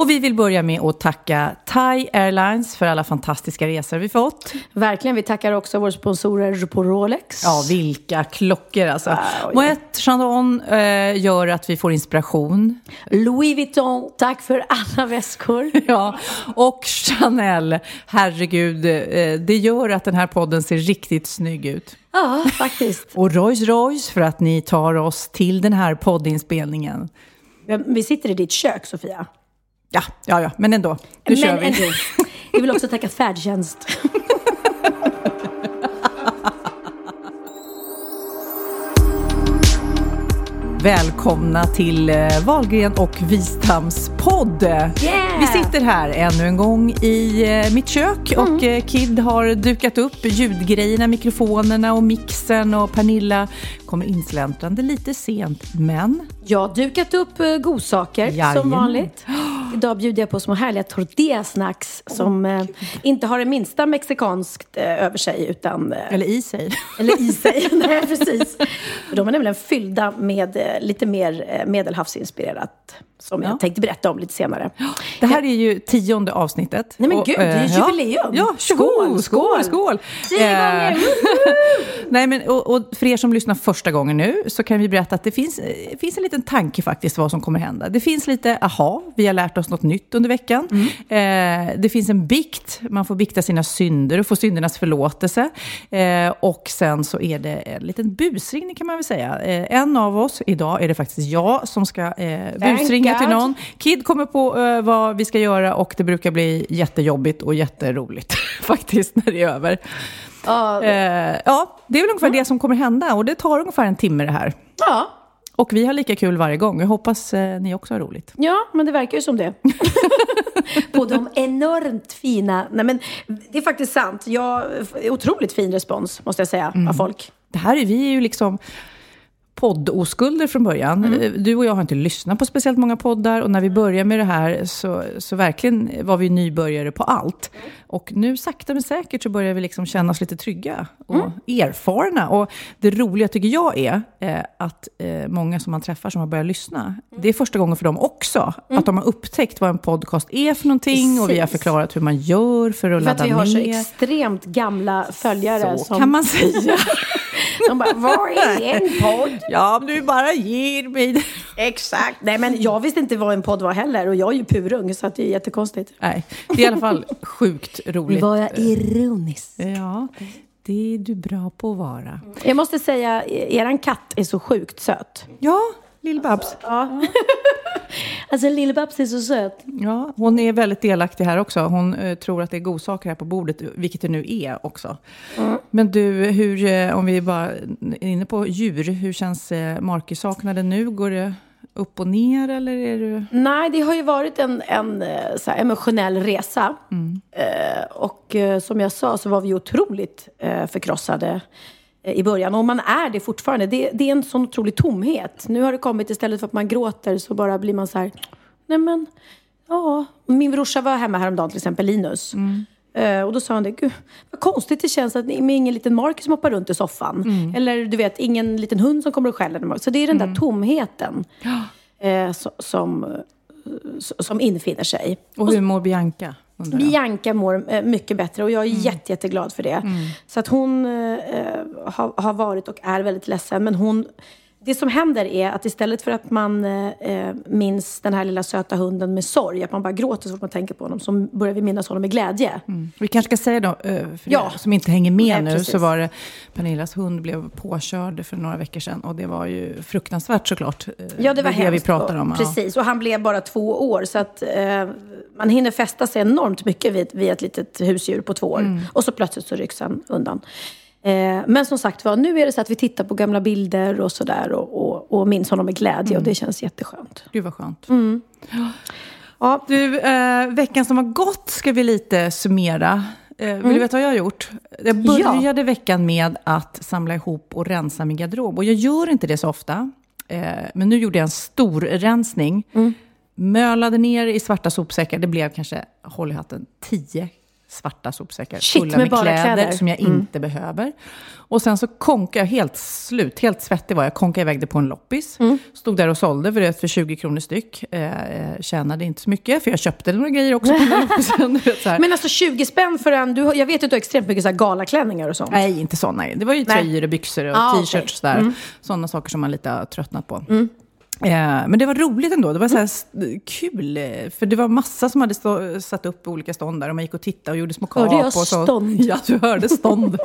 Och vi vill börja med att tacka Thai Airlines för alla fantastiska resor vi fått. Verkligen. Vi tackar också våra sponsorer på Rolex. Ja, vilka klockor alltså. Wow, Moet Chandon eh, gör att vi får inspiration. Louis Vuitton, tack för alla väskor. Ja, och Chanel, herregud, eh, det gör att den här podden ser riktigt snygg ut. Ja, faktiskt. Och Rolls Royce för att ni tar oss till den här poddinspelningen. Vi sitter i ditt kök, Sofia. Ja, ja, ja, men ändå. Nu Men kör vi. ändå. Vi vill också tacka färdtjänst. Välkomna till eh, Valgren och Wistams podd. Vi sitter här ännu en gång i eh, mitt kök och eh, Kid har dukat upp ljudgrejerna, mikrofonerna och mixen och Pernilla kommer insläntrande lite sent, men Jag har dukat upp eh, godsaker Jajamän. som vanligt. Idag bjuder jag på små härliga tortilla-snacks som eh, inte har det minsta mexikanskt eh, över sig utan eh, eller i sig. Eller i sig. Nej, precis. De är nämligen fyllda med eh, lite mer eh, medelhavsinspirerat. Som Ja. jag tänkte berätta om lite senare. Det här är ju tionde avsnittet. Nej, men Och, gud, det är eh, jubileum. Ja, skål, Skål, skål. Tio gånger, Eh, Nej, men och, och för er som lyssnar första gången nu så kan vi berätta att det finns, eh, finns en liten tanke faktiskt vad som kommer hända. Det finns lite, aha, vi har lärt oss något nytt under veckan. Eh, det finns en bikt, man får bikta sina synder och få syndernas förlåtelse. Eh, och sen så är det en liten busringning kan man väl säga. Eh, en av oss, idag är det faktiskt jag som ska eh, busringa till God. någon. Kid kommer på eh, vad vi ska göra och det brukar bli jättejobbigt och jätteroligt faktiskt när det är över. Ja, Eh, ja, det är väl ungefär det som kommer hända och det tar ungefär en timme det här. ja. Och vi har lika kul varje gång. Jag hoppas eh, ni också har roligt. ja, men det verkar ju som det. på de enormt fina... Nej, men det är faktiskt sant. Jag, otroligt fin respons, måste jag säga, av folk. Det här är vi ju liksom poddoskulder från början. Mm. Eh, Du och jag har inte lyssnat på speciellt många poddar och när vi började med det här så, så verkligen var vi nybörjare på allt. Och nu sakta men säkert så börjar vi liksom känna oss lite trygga och Mm. erfarna. Och det roliga tycker jag är eh, att eh, många som man träffar som har börjat lyssna, Mm. det är första gången för dem också. Att de har upptäckt vad en podcast är för någonting och vi har Precis. förklarat hur man gör för att För att ladda vi har så ner. extremt gamla följare. Så som, kan man säga. De bara, vad är en podd? Ja, om du bara ger mig. Exakt. Nej, men jag visste inte vad en podd var heller. Och jag är ju purung, så att det är jättekonstigt. Nej, det är i alla fall sjukt roligt. Var jag ironisk? Ja, det är du bra på att vara. Jag måste säga, eran katt är så sjukt söt. Ja, Lill-Babs. Ja. alltså Lill-Babs är så söt. Ja, hon är väldigt delaktig här också. Hon eh, tror att det är godsaker här på bordet, vilket det nu är också. Men du, hur, eh, om vi bara är inne på djur, hur känns eh, Marky-saknaden nu? Går det upp och ner eller är du... Nej, det har ju varit en, en eh, så emotionell resa. Eh, och eh, som jag sa så var vi otroligt förkrossade i början. Och man är det fortfarande. Det, det är en sån otrolig tomhet. Nu har det kommit istället för att man gråter så bara blir man så här, nej men, ja. Min brorsa var hemma häromdagen till exempel, Linus. Eh, och då sa han det, gud vad konstigt det känns att med ingen liten Marcus som hoppar runt i soffan. Eller du vet, ingen liten hund som kommer och skäller. Så det är den där tomheten eh, so- som, eh, som infinner sig. Och hur mår Bianca? Bianca mår eh, mycket bättre och jag är Mm. jätte, jätteglad för det. Så att hon eh, har, har varit och är väldigt ledsen. Men hon, det som händer är att istället för att man eh, minns den här lilla söta hunden med sorg, att man bara gråter så fort man tänker på honom, så börjar vi minnas honom med glädje. Vi kanske ska säga då, eh, för Ja. er som inte hänger med Nej, nu, precis. så var det Pernillas hund blev påkörd för några veckor sedan. Och det var ju fruktansvärt såklart. Eh, Ja, det var det vi hemskt. pratar om. Precis, och han blev bara två år. Så att eh, man hinner fästa sig enormt mycket vid, vid ett litet husdjur på två år. Mm. Och så plötsligt så rycks han undan. Eh, men som sagt var, nu är det så att vi tittar på gamla bilder och sådär och, och, och minns honom med glädje. Mm. Och det känns jätteskönt. Gud vad skönt. Ja, Du, eh, veckan som har gått ska vi lite summera. Eh, vill du veta vad jag har gjort? Jag började veckan med att samla ihop och rensa min garderob. Och jag gör inte det så ofta. Eh, men nu gjorde jag en stor rensning. Mölade ner i svarta sopsäckar. Det blev kanske, håll i hatten, tio svarta sopsäckar Shit, fulla med med kläder, kläder. som jag inte behöver. Och sen så konkade jag helt slut, helt svettig var jag, konkade iväg det på en loppis. Stod där och sålde för, det för 20 kronor styck. Eh, eh, tjänade inte så mycket, för jag köpte några grejer också på den här loppisen. Men alltså 20 spänn för en... Du, jag vet att du har extremt mycket så här galaklänningar och sånt. Nej, inte sådana. Det var ju tröjor och byxor och Ah, t-shirts och sådär. Sådana saker som man lite har tröttnat på. Eh, men det var roligt ändå. Det var så här kul. eh, För det var massa som hade stå, satt upp olika stånd där. Och man gick och tittade och gjorde små kap. Hörde jag och så. stånd? Ja, du hörde stånd.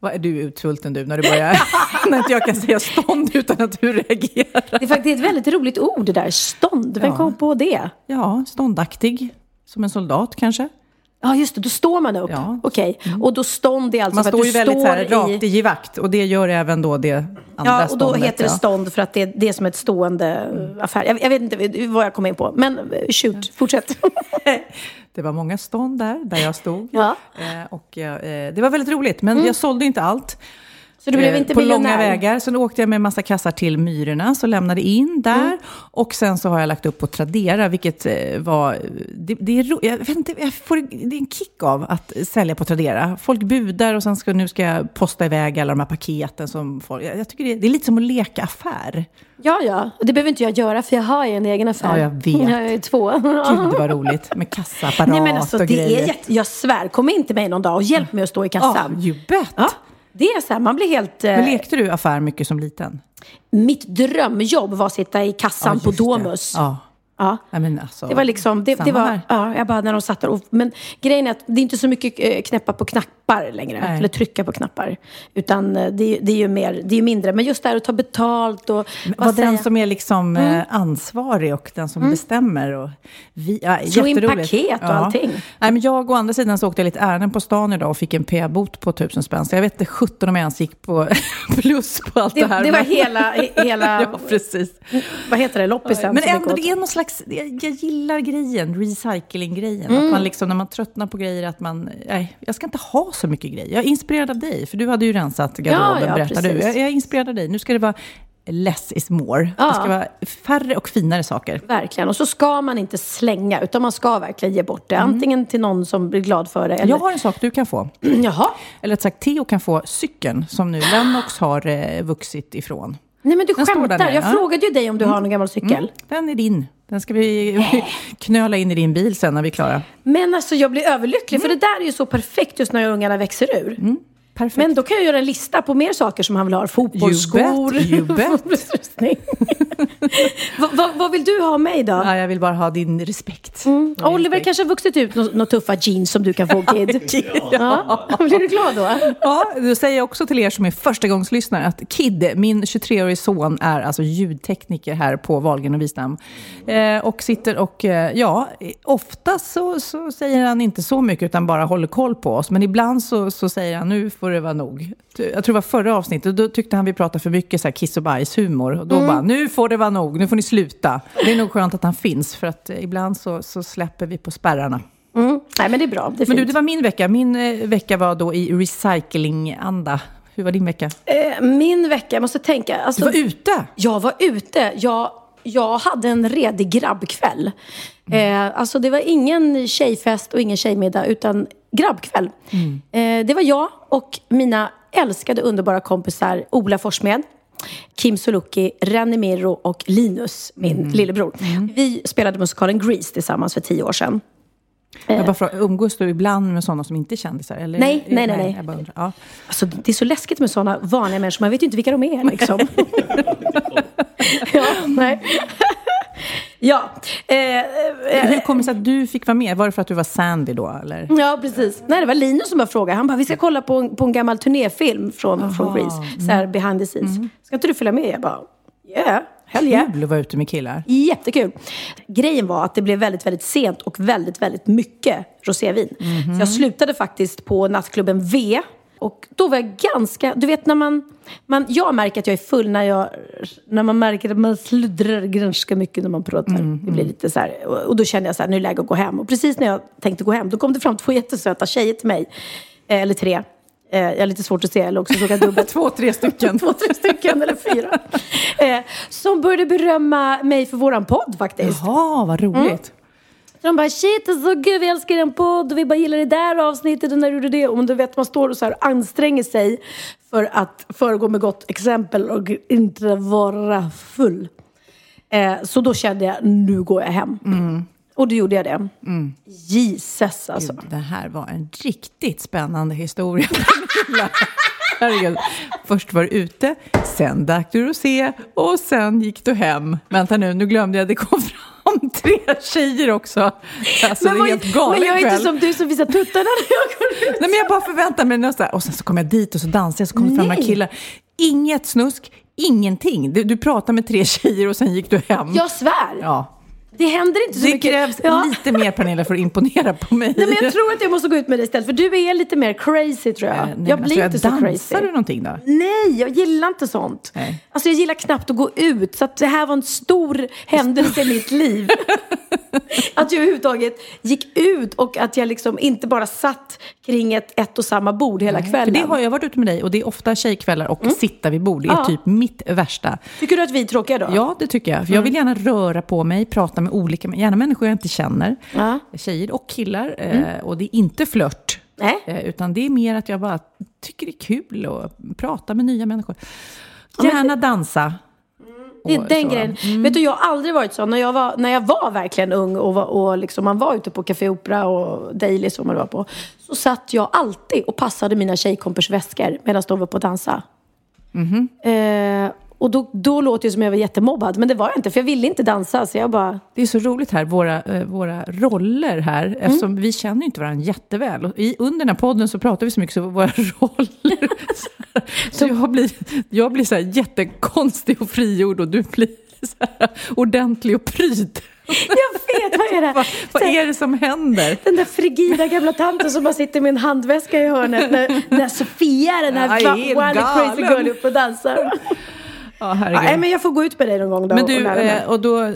Vad är du utsvulten du när du börjar... när inte jag kan säga stånd utan att du reagerar. Det är faktiskt ett väldigt roligt ord det där. Stånd. Vem Ja. kom på det? Ja, ståndaktig. Som en soldat kanske. Ja, just det. Då står man upp. Ja. Okej. Och då stånd är alltså Man för att står du ju väldigt så här, står rakt i givakt. Och det gör även då det andra Ja, och då ståndet. heter det stånd för att det, det är som ett stående eh, affär. Jag, jag vet inte vad jag kom in på, men eh, shoot, fortsätt. Det var många stånd där, där jag stod. Ja. Eh, och eh, det var väldigt roligt, men jag sålde inte allt. Så du blev Eh, inte på miljonär? långa vägar. Sen åkte jag med massa kassar till Myrorna, så lämnade in där. Mm. Och sen så har jag lagt upp på Tradera, vilket eh, var... Det, det, är, jag vet inte, jag får, det är en kick av att sälja på Tradera. Folk budar och sen ska, nu ska jag posta iväg alla de här paketen. Som folk, jag, jag tycker det, det är lite som att leka affär. Ja, ja. Och det behöver inte jag göra, för jag har ju en egen affär. Ja, jag vet. Jag är två. Gud vad roligt med kassaapparat Nej, men alltså, och det grejer. är jätte... Jag svär, kom in till mig någon dag och hjälp mig att stå i kassan. Ja, you bet. Ja, det är så här, man blir helt... eh, Men lekte du affär mycket som liten? Mitt drömjobb var att sitta i kassan på just det. Domus. Ja. Ja. Nej, alltså, Det var liksom, det, det var, här. ja, jag bara när de satt där. Och, men grejen är att det är inte så mycket eh, knäppa på knappar längre. Nej. Eller trycka på knappar. Utan eh, det, är- det är ju mer, det är mindre. Men just det här att ta betalt och... Vad den som är liksom eh, ansvarig och den som bestämmer. Och vi, ja, Slå in paket och allting. Nej, men jag å andra sidan så åkte jag lite ärenden på stan idag och fick en p-bot på tusen spänn. Så jag vet inte 17 om jag ens gick på plus på allt det, det, här. det var men- hela, hela ja, precis. vad heter det, loppisen Men ändå, det är någon slags, jag, jag gillar grejen, recycling-grejen. Mm. Att man liksom, när man tröttnar på grejer, att man, nej, jag ska inte ha så mycket grejer. Jag är inspirerad av dig, för du hade ju rensat garderoben, Ja, ja, berättar du. precis. Jag, jag är inspirerad av dig. Nu ska det vara less is more. Ja. Det ska vara färre och finare saker. Verkligen. Och så ska man inte slänga, utan man ska verkligen ge bort det. Antingen till någon som blir glad för det. Eller... Jag har en sak du kan få. Jaha. Eller rätt sagt, Theo kan få cykeln som nu Lennox har eh, vuxit ifrån. Nej men du Den där skämtar. nere, Jag ja. frågade ju dig om du har någon gammal cykel. Den är din. Den ska vi knöla in i din bil sen när vi är klara. Men alltså jag blir överlycklig, för det där är ju så perfekt just när ungarna växer ur. Perfekt. Men då kan jag göra en lista på mer saker som han vill ha. Fotbollsskor. Fotbollsrustning. vad, vad, vad vill du ha av mig då? Ja, jag vill bara ha din respekt. Mm. Oliver kanske har vuxit ut några nå tuffa jeans som du kan få Kid. ja. Blir du glad då? Ja, då säger jag också till er som är förstagångslyssnare att Kid, min 23-årige son, är alltså ljudtekniker här på Wahlgren och Wistam. Eh, och sitter och, eh, ja, ofta så, så säger han inte så mycket utan bara håller koll på oss. Men ibland så, så säger han, nu får det vara nog. Jag tror det var förra avsnittet, då tyckte han vi pratade för mycket så här kiss och bajshumor. Och då bara, nu får det vara nog, nu får ni sluta. Det är nog skönt att han finns, för att eh, ibland så, så släpper vi på spärrarna. Mm. Nej men det är bra. Det är Men du, det var min vecka. Min eh, vecka var då i recycling-anda. Hur var din vecka? Eh, Min vecka, jag måste tänka. Alltså, Du var ute? Jag var ute. Jag, jag hade en redig grabbkväll. Eh, alltså det var ingen tjejfest och ingen tjejmiddag, utan grabbkväll. Eh, det var jag och mina älskade underbara kompisar Ola Forssmed, Kim Sulocki, Renny Mirro och Linus, min lillebror. Vi spelade musikalen Grease tillsammans för tio år sedan. Jag bara frågar, umgås du ibland med sådana som inte är kändisar? Eller? Nej, nej, nej, nej. Jag bara undrar. Ja. Alltså, det är så läskigt med sådana vanliga människor. Man vet ju inte vilka de är liksom. ja, nej. Ja. Eh, eh, Hur kommer det sig att du fick vara med? Var det för att du var Sandy då? Eller? Ja, precis. Nej, det var Linus som bara frågade. Han bara, vi ska kolla på en, på en gammal turnéfilm från, från Grease. Så här behind the scenes. Ska inte du följa med? Jag bara, yeah, hell yeah. Kul att vara ute med killar. Jättekul. Grejen var att det blev väldigt, väldigt sent och väldigt, väldigt mycket rosévin. Så jag slutade faktiskt på nattklubben V. Och då var jag ganska... Du vet när man, man... Jag märker att jag är full när, jag, när man märker att man sluddrar ganska mycket när man pratar. Det blir lite så här, och, då kände jag så här, nu är det läge att gå hem. Och precis när jag tänkte gå hem, då kom det fram två jättesöta tjejer till mig. Eh, eller tre. Eh, jag har lite svårt att se, eller också såg jag dubbelt. Två, tre stycken. Två, tre stycken eller fyra. Eh, som började berömma mig för våran podd faktiskt. Jaha, vad roligt. De bara shit, alltså, gud vi älskar en podd och vi bara gillar det där avsnittet och när du gjorde det. Och du vet man står och så här anstränger sig för att föregå med gott exempel och inte vara full. Eh, så då kände jag, nu går jag hem. Och då gjorde jag det. Jesus alltså. Gud, det här var en riktigt spännande historia. Herregud. Först var du ute, sen drack du rosé och sen gick du hem. Vänta nu, nu glömde jag, det kom fram tre tjejer också. Alltså, det är helt galen men jag är inte kväll. som du som visar tuttarna när jag går ut. Nej, men jag bara förväntar mig något så här. Och sen så kom jag dit och så dansade jag, så kom det fram några killar. Inget snusk, ingenting. Du, du pratade med tre tjejer och sen gick du hem. Jag svär. Ja. Det händer inte så Det mycket. krävs Ja. lite mer Pernilla för att imponera på mig. Nej, men jag tror att jag måste gå ut med dig istället. För du är lite mer crazy tror jag. Eh, nej, jag blir alltså, inte så Dansar crazy. du någonting då? Nej, jag gillar inte sånt. Nej. Alltså jag gillar knappt att gå ut. Så att det här var en stor händelse i mitt liv. att jag överhuvudtaget gick ut och att jag liksom inte bara satt kring ett, ett och samma bord hela För kvällen. det har jag varit ute med dig och det är ofta tjejkvällar och sitta vid bord. Det är Mm. Ja. typ mitt värsta. Tycker du att vi är tråkiga då? Ja, det tycker jag. För jag vill gärna röra på mig, prata med olika, gärna människor jag inte känner. Ja. Mm. Tjejer och killar. Eh, och det är inte flört. Nej. Eh, utan det är mer att jag bara tycker det är kul att prata med nya människor. Gärna dansa. Det är Och den så. grejen. Vet du, jag har aldrig varit så. När jag var, när jag var verkligen ung och, var, och liksom man var ute på Café Opera och Daily som man var på. Så satt jag alltid och passade mina tjejkompers väskor medan de var på att dansa. Mhm. Eh, och då, då låter det som jag var jättemobbad. Men det var jag inte, för jag ville inte dansa. Så jag bara... Det är så roligt här, våra, eh, våra roller här, Mm. eftersom vi känner ju inte varandra jätteväl. Och i, under den här podden så pratar vi så mycket så våra roller... så så jag blir, jag blir så här jättekonstig och frigjord och du blir så här ordentlig och pryd. Jag vet, vad är det? Vad, vad är det som händer? Den där frigida gamla tanten som bara sitter med en handväska i hörnet när, när Sofia, den här Ja, crazy girl, är uppe och dansar. Ja, herregud. nej, men jag får gå ut med dig någon gång då Men och du, mig. eh, och då eh,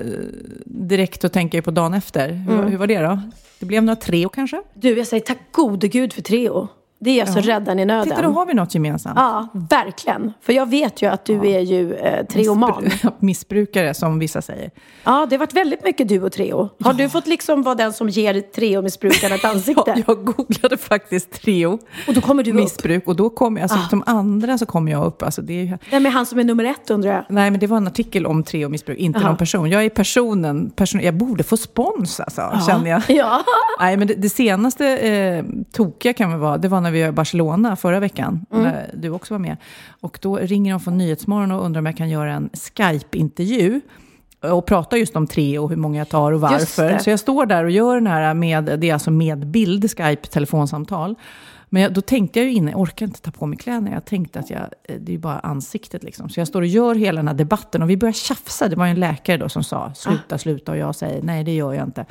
direkt då tänker jag på dagen efter. Hur, Mm. hur var det då? Det blev några Treo kanske? Du, jag säger tack gode gud för Treo. Det är alltså räddaren i nöden. Titta, då har vi något gemensamt. Ja, verkligen. För jag vet ju att du är ju eh, treoman. Missbru- Missbrukare, som vissa säger. Ja, det har varit väldigt mycket du och Treo. Har du fått liksom vara den som ger Treo-missbrukaren ett ansikte? Ja, jag googlade faktiskt Treo. Och då kommer du upp. missbruk och då kommer jag, alltså som andra så kommer jag upp. Alltså det är, Vem är han som är nummer ett undrar jag? nej men det var en artikel om Treo missbruk, inte Aha. någon person. Jag är personen, person, jag borde få spons alltså, känner jag. Ja. Nej, men det, det senaste eh, tokiga kan väl vara, det var när vi var i Barcelona förra veckan, Mm. när du också var med. Och då ringer de från Nyhetsmorgon och undrar om jag kan göra en Skype-intervju och prata just om tre och hur många jag tar och varför. Så jag står där och gör den här med, det är alltså med bild, Skype-telefonsamtal. Men jag, då tänkte jag ju innan, jag orkar inte ta på mig kläderna. Jag tänkte att jag, eh, det är ju bara ansiktet liksom. Så jag står och gör hela den här debatten och vi börjar tjafsa. Det var ju en läkare då som sa sluta, sluta och jag säger nej det gör jag inte.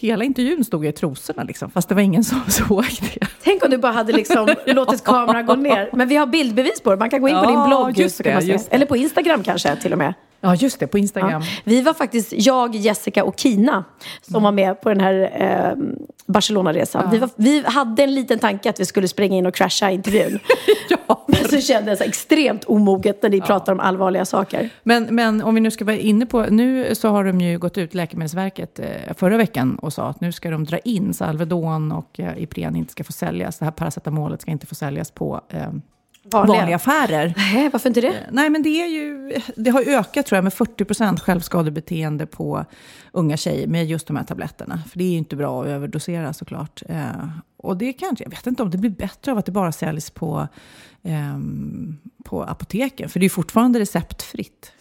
Hela intervjun stod jag i trosorna liksom, fast det var ingen som såg det. Tänk om du bara hade liksom låtit kameran gå ner. Men vi har bildbevis på det. Man kan gå in på Ja, din blogg. just det, just det. Eller på Instagram kanske till och med. Ja, just det, på Instagram. Ja. Vi var faktiskt, jag, Jessica och Kina, som var med på den här eh, Barcelona-resan. Vi, var, vi hade en liten tanke att vi skulle springa in och crasha intervjun. Ja. Men så kändes det extremt omoget när ni pratar om allvarliga saker. Men, men om vi nu ska vara inne på, nu så har de ju gått ut, Läkemedelsverket, eh, förra veckan och sa att nu ska de dra in så Alvedon och eh, Ipren inte ska få säljas. Det här paracetamolet ska inte få säljas på eh, Vanliga. vanliga affärer. Nej, varför inte det? Nej, men det är ju, det har ökat tror jag med 40 procent självskadebeteende på unga tjejer med just de här tabletterna. För det är ju inte bra att överdosera såklart. Eh, och det kanske, jag vet inte om det blir bättre av att det bara säljs på, eh, på apoteken. För det är ju fortfarande receptfritt.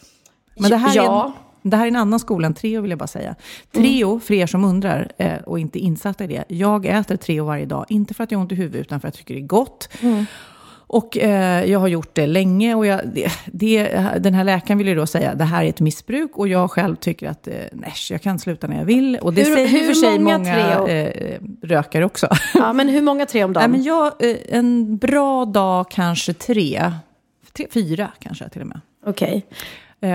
Men det här, Ja. är en, det här är en annan skola än Treo vill jag bara säga. Treo, för er som undrar eh, och inte insatta i det. Jag äter Treo varje dag, inte för att jag har ont i huvudet utan för att jag tycker det är gott. Och eh, jag har gjort det länge och jag, det, det, den här läkaren vill ju då säga det här är ett missbruk och jag själv tycker att eh, nej, jag kan sluta när jag vill. Och det Hur- säger hur för sig många många, eh, rökare också. Ja, men hur många tre om nej, dagen? men jag, eh, en bra dag kanske tre, tre, fyra kanske till och med. Okej. Eh,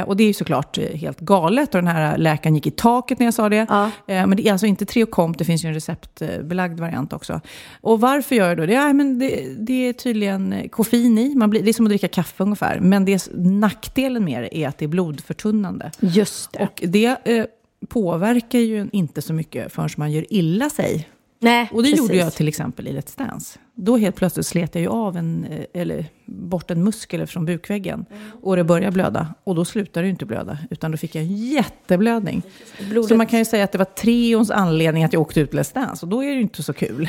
och det är ju såklart eh, helt galet. Och den här läkaren gick i taket när jag sa det. Ja. Eh, men det är alltså inte Treocomp, det finns ju en receptbelagd variant också. Och varför gör jag då det? Ja, men det, det är tydligen eh, koffein i. Man blir, det är som att dricka kaffe ungefär. Men det, nackdelen med det är att det är blodförtunnande. Just det. Och det eh, påverkar ju inte så mycket förrän man gör illa sig. Nej, Och det precis. gjorde jag till exempel i Let's Dance. Då helt plötsligt slet jag ju av en, eh, eller bort en muskel från bukväggen. Och det började blöda. Och då slutade det inte blöda. Utan då fick jag en jätteblödning. Blodet- Så man kan ju säga att det var Treons anledning att jag åkte ut Let's Dance. Och då är det ju inte så kul.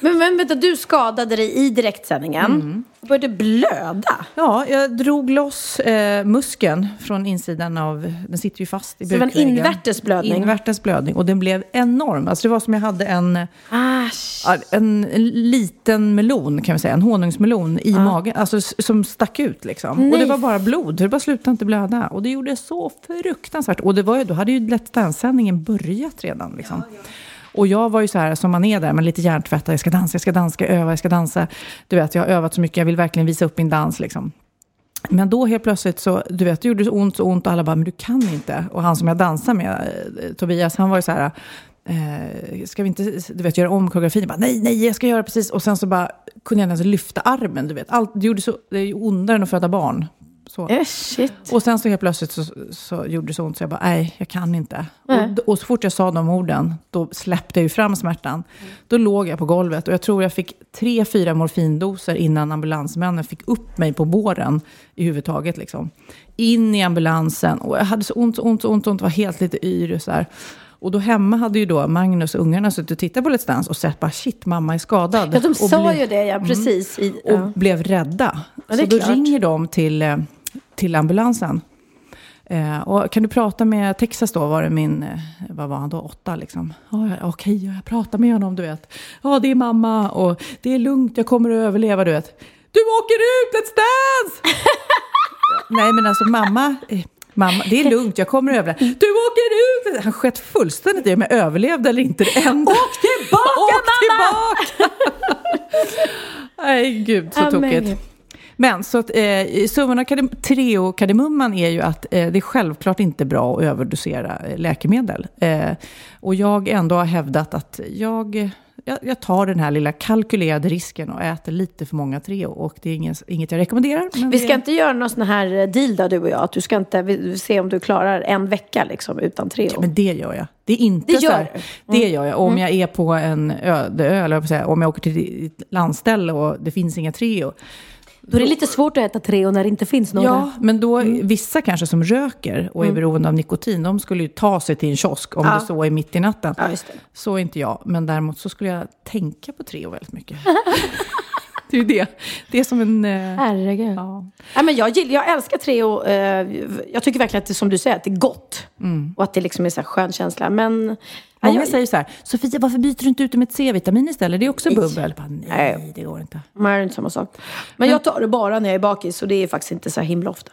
Men, men vänta, du skadade dig i direktsändningen. Mm. Och Började blöda. Ja, jag drog loss eh, muskeln från insidan av... Den sitter ju fast i Så det var en bukväggen. invärtes blödning? Invärtes blödning. Och den blev enorm. Alltså det var som jag hade en... Asch. Ja, en liten melon kan vi säga, en honungsmelon i magen, alltså som stack ut liksom. Och Nej. det var bara blod, det bara slutade inte blöda. Och det gjorde så fruktansvärt. Och det var ju, då hade ju Let's Dance-sändningen börjat redan liksom. Och jag var ju så här, som man är där, men lite hjärntvättad, jag ska dansa, jag ska dansa, jag ska öva, jag ska dansa. Du vet, jag har övat så mycket, jag vill verkligen visa upp min dans liksom. Men då helt plötsligt så, du vet, det gjorde så ont, så ont och alla bara, men du kan inte. Och han som jag dansar med, eh, Tobias, han var ju så här, eh, ska vi inte, du vet, göra om koreografin? Jag bara, nej, nej, jag ska göra precis. Och sen så bara, kunde jag inte ens lyfta armen, du vet. Allt, det, gjorde så, det är ju ondare än att föda barn. Så. Eh. Och sen så helt plötsligt så, så gjorde det så ont så jag bara, nej, jag kan inte. Och, och så fort jag sa de orden, då släppte jag ju fram smärtan. Då låg jag på golvet och jag tror jag fick tre, fyra morfindoser innan ambulansmännen fick upp mig på båren i huvudtaget. Liksom. In i ambulansen och jag hade så ont, så ont, så ont, så ont, var helt lite yr så här. Och då hemma hade ju då Magnus och ungarna suttit och tittat på Let's Dance och sett bara shit, mamma är skadad. Ja, de sa ju det, ja, precis. I, och ja. blev rädda. Ja, så då klart. ringer de till, eh, till ambulansen. Eh, och kan du prata med Texas då, var det min, eh, vad var han då, åtta liksom? Ja, Okej, jag pratar med honom, du vet. Ja, det är mamma och det är lugnt, jag kommer att överleva, du vet. Du åker ut, Let's Dance! Nej, men alltså mamma, eh, mamma, det är lugnt, jag kommer att överleva. Du åker ut! Han skett fullständigt i om jag överlevde eller inte. Det enda. Åk tillbaka, Åk mamma! tillbaka! Nej, gud så Ja, men tokigt. Men så att eh, summan av kardem- Treo-kardemumman är ju att eh, det är självklart inte bra att överdosera eh, läkemedel. Eh, och jag ändå har hävdat att jag, jag, jag tar den här lilla kalkylerade risken och äter lite för många Treo. Och det är inget, inget jag rekommenderar. Men Vi ska inte göra någon sån här deal då, du och jag. Att du ska inte se om du klarar en vecka liksom, utan Treo. Men det gör jag. Det är inte Det så här, gör? Mm. Det gör jag. Om jag är på en öde ö, eller om jag åker till ett landställe och det finns inga Treo. Då är det lite svårt att äta Treo när det inte finns några. Ja, men då, Mm. vissa kanske som röker och är beroende av nikotin, de skulle ju ta sig till en kiosk om Ja. det så är mitt i natten. Ja. Så är inte jag, men däremot så skulle jag tänka på Treo väldigt mycket. det är ju det. Det är som en... eh, Herregud. ja. Ja, men jag, gill- jag älskar Treo. Eh, jag tycker verkligen att det som du säger, att det är gott. Och att det liksom är så här skön känsla. Men... Många jag, säger så här, Sofia varför byter du inte ut det med ett C-vitamin istället? Det är också bubbel. Bara, nej, Nej. det går inte. Nej, det är inte samma sak. Men jag tar det bara när jag är bakis och det är faktiskt inte så himla ofta.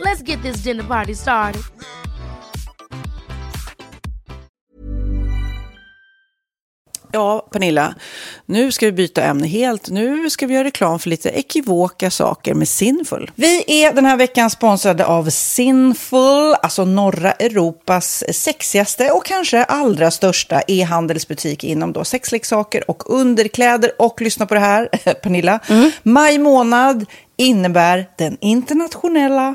Let's get this dinner party started. Ja, Pernilla, nu ska vi byta ämne helt. Nu ska vi göra reklam för lite ekivoka saker med Sinful. Vi är den här veckan sponsrade av Sinful, alltså norra Europas sexigaste och kanske allra största e-handelsbutik inom då sexleksaker och underkläder. Och lyssna på det här, Pernilla. Mm. Maj månad innebär den internationella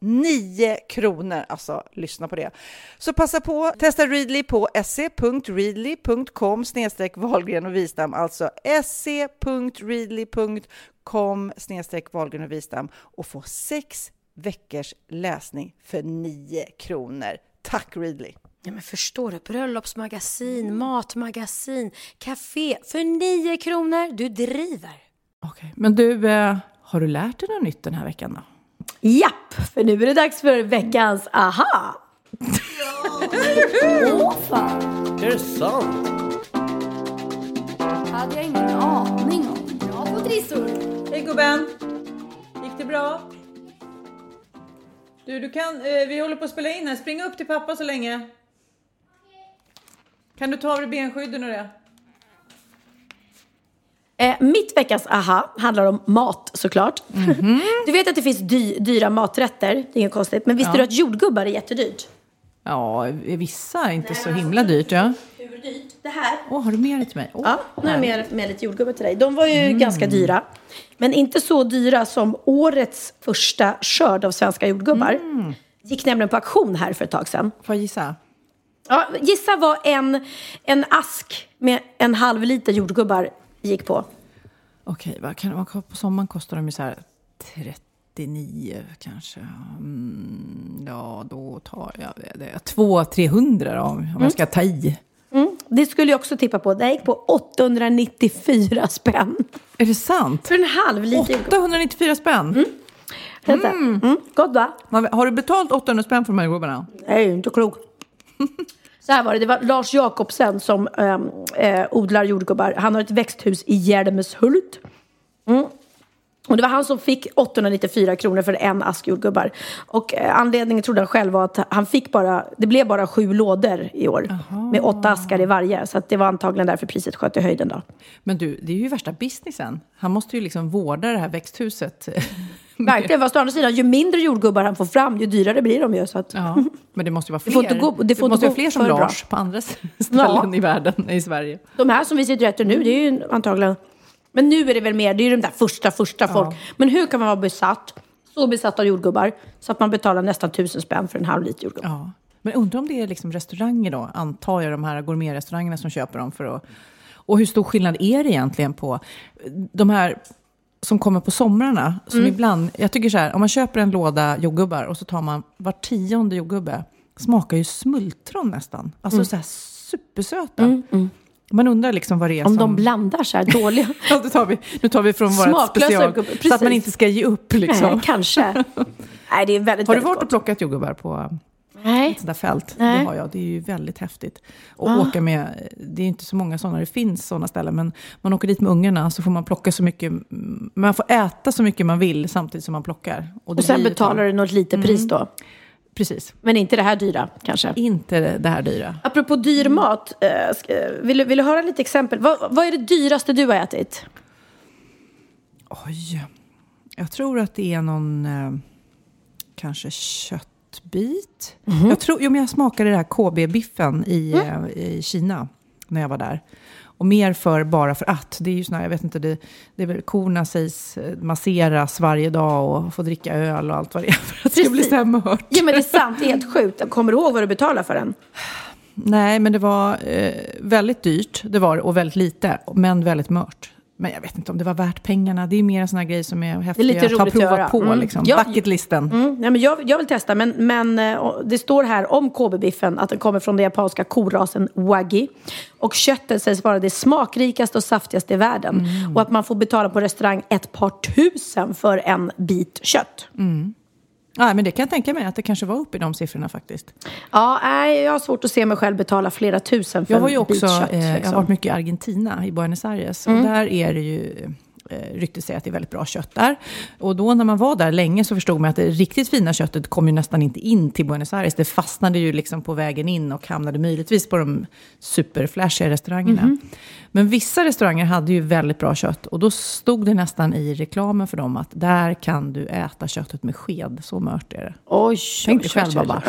9 kronor. Alltså, lyssna på det. Så passa på, testa Readly på se.readly.com snedstreck Wahlgren och Wistam, alltså se.readly.com snedstreck Wahlgren och Wistam och få sex veckors läsning för 9 kronor. Tack Readly! Ja, men förstår du? Bröllopsmagasin, matmagasin, café för 9 kronor. Du driver. Okej, okay. men du, eh, har du lärt dig något nytt den här veckan då? Japp, för nu är det dags för veckans aha! Åh fan! Är det sant? hade jag ingen aning om. Bra på trissor. Hej gubben! Gick det bra? Du, du kan, eh, vi håller på att spela in här. Spring upp till pappa så länge. Kan du ta av dig benskydden och det? Eh, mitt veckans aha handlar om mat såklart. Mm -hmm. Du vet att det finns dy dyra maträtter, det är inget konstigt. Men visste ja. du att jordgubbar är jättedyrt? Ja, vissa är inte Nej, så himla dyrt. Ja. Hur dyrt? Det här. Åh, oh, har du med till mig? Oh, ja, nu har jag med, med lite jordgubbar till dig. De var ju mm. ganska dyra. Men inte så dyra som årets första skörd av svenska jordgubbar. Mm. Gick nämligen på auktion här för ett tag sedan. Får jag gissa? Ja, gissa vad en, en ask med en halv liter jordgubbar gick på. Okej, vad kan vara? På sommaren kostar de ju så här 39 kanske. Mm, ja, då tar jag det. 200-300 då, om jag ska ta i. Mm, det skulle jag också tippa på. Det gick på 894 spänn. Är det sant? För en halv liter jordgubbar. 894 spänn? Mm. Vänta. Mm. Gott va? Har du betalt 800 spänn för de här är ju inte klok. Så här var det, det var Lars Jakobsen som ähm, äh, odlar jordgubbar. Han har ett växthus i Hjälmshult. Mm. Och det var han som fick 894 kronor för en ask jordgubbar. Och eh, anledningen trodde han själv var att han fick bara, det blev bara sju lådor i år. Aha. Med åtta askar i varje. Så det var antagligen därför priset sköt i höjden då. Men du, det är ju värsta businessen. Han måste ju liksom vårda det här växthuset. Verkligen, fast å andra sidan, ju mindre jordgubbar han får fram, ju dyrare blir de ju. Så att... ja, men det måste ju vara fler. Det, får inte gå, det, får det måste vara fler som Lars på andra ställen ja. i världen, i Sverige. De här som vi sitter efter nu, det är ju antagligen men nu är det väl mer, det är ju de där första, första ja. folk. Men hur kan man vara besatt, så besatt av jordgubbar, så att man betalar nästan tusen spänn för en halv liter jordgubbar? Ja. Men undrar om det är liksom restauranger då, antar jag, de här gourmetrestaurangerna som köper dem för att... Och hur stor skillnad är det egentligen på de här som kommer på somrarna? Som mm. ibland, jag tycker så här, om man köper en låda jordgubbar och så tar man var tionde jordgubbe, smakar ju smultron nästan. Alltså mm. så här supersöta. Mm, mm. Man undrar liksom vad det är Om som... de blandar så här dåliga... ja, tar vi, nu tar vi från vårt special. Precis. Så att man inte ska ge upp liksom. Nej, kanske. Nej, det är väldigt, Har du varit och plockat jordgubbar på Nej. ett sånt där fält? Nej. Det har jag. Det är ju väldigt häftigt. Och Ah. åka med, det är inte så många sådana, det finns sådana ställen, men man åker dit med ungarna så får man plocka så mycket, man får äta så mycket man vill samtidigt som man plockar. Och, det sen betalar du något litet pris då. Precis. Men inte det här dyra kanske. Inte det här dyra. Apropå dyr mat, eh, vill, du- vill du höra lite exempel? Vad, vad är det dyraste du har ätit? Oj. Jag tror att det är någon eh, kanske köttbit. Jag, tror, jo, men jag smakade det här KB-biffen i, eh, i Kina när jag var där. Och mer för bara för att. Det är ju såna, jag vet inte, det, det är väl korna sägs eh, masseras varje dag och få dricka öl och allt vad det är för att det ska bli här mört. Ja men det är sant, det är helt sjukt. Kommer du ihåg vad du betalar för den? Nej, men det var eh, väldigt dyrt. Det var och väldigt lite, men väldigt mört. Men jag vet inte om det var värt pengarna. Det är mer en sån här grej som är häftig lite att ha att provat på. Mm. Liksom. Ja. Bucketlisten. Mm, nej, men jag, jag vill testa, men, men eh, det står här om KB-biffen att den kommer från den japanska korasen wagyu. Och köttet sägs vara det smakrikaste och saftigaste i världen. Och att man får betala på restaurang ett par tusen för en bit kött. Ja, men det kan jag tänka mig att det kanske var uppe i de siffrorna faktiskt. Ja, nej, jag har svårt att se mig själv betala flera tusen för Jag var en ju också, kött. eh, jag har liksom. varit mycket i Argentina, i Buenos Aires. Och där är det ju, ryktet säger att det är väldigt bra kött där. Och då när man var där länge så förstod man att det riktigt fina köttet kom ju nästan inte in till Buenos Aires. Det fastnade ju liksom på vägen in och hamnade möjligtvis på de superflashiga restaurangerna. Men vissa restauranger hade ju väldigt bra kött. Och då stod det nästan i reklamen för dem att där kan du äta köttet med sked. Så mört är det. Oj, Tänk oj, dig själv oj, bara.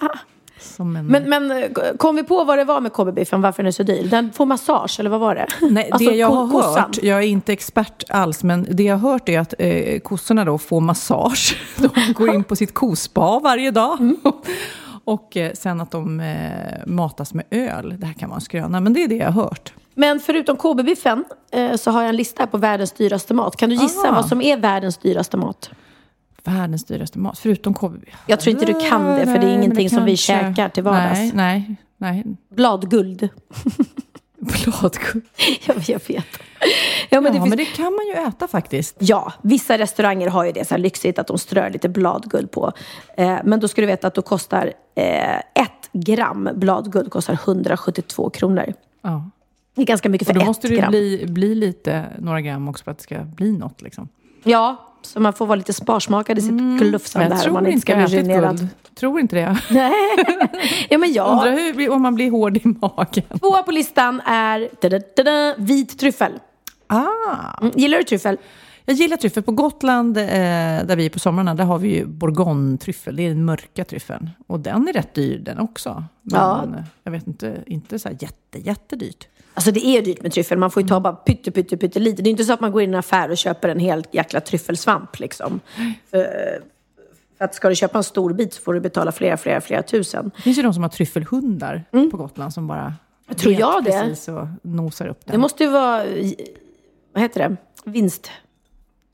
oj. En... Men, men eh, kom vi på vad det var med KB-biffen, varför den är så dyr? Den får massage, eller vad var det? Nej, Alltså, det jag har kossan. hört, jag är inte expert alls, men det jag har hört är att eh, kossorna då får massage. De går in på sitt kospa varje dag. Mm. Och eh, sen att de eh, matas med öl. Det här kan vara en skröna, men det är det jag har hört. Men förutom KB-biffen eh, så har jag en lista här på världens dyraste mat. Kan du gissa Ah. vad som är världens dyraste mat? Världens dyraste mat, förutom KB. Jag tror inte du kan det, för det är ingenting som vi käkar till vardags. Nej, nej, nej. Bladguld. Bladguld. jag, jag vet. Ja, men Ja, det finns... men det kan man ju äta faktiskt. Ja, vissa restauranger har ju det så här lyxigt att de strör lite bladguld på. Eh, men då ska du veta att då kostar eh, ett gram bladguld kostar 172 kronor. Ja. Det är ganska mycket för då ett måste det ju gram. bli, bli lite, några gram också för att det ska bli något. Liksom. Ja, så man får vara lite sparsmakad i sitt glufsande Men här jag om man inte ska jag bli guld. Tror inte det. Ja, men ja. Undrar hur, om man blir hård i magen. Tvåa på listan är da-da-da-da, vit tryffel. Ah. Mm, Gillar du tryffel? Jag gillar tryffel. På Gotland, eh, där vi är på somrarna, där har vi ju bourgogne-tryffel. Det är den mörka tryffeln. Och den är rätt dyr den också. Men Ja. jag vet inte, inte så här jätte, jättedyrt. Alltså det är dyrt med tryffel. Man får ju ta bara pytte, pytte, pytte lite. Det är inte så att man går in i en affär och köper en hel jäkla tryffelsvamp liksom. För, För att ska du köpa en stor bit så får du betala flera, flera, flera tusen. Det finns ju de som har tryffelhundar på Gotland som bara Mm. Tror jag det? precis och nosar upp Det den. måste ju vara, vad heter det, vinst.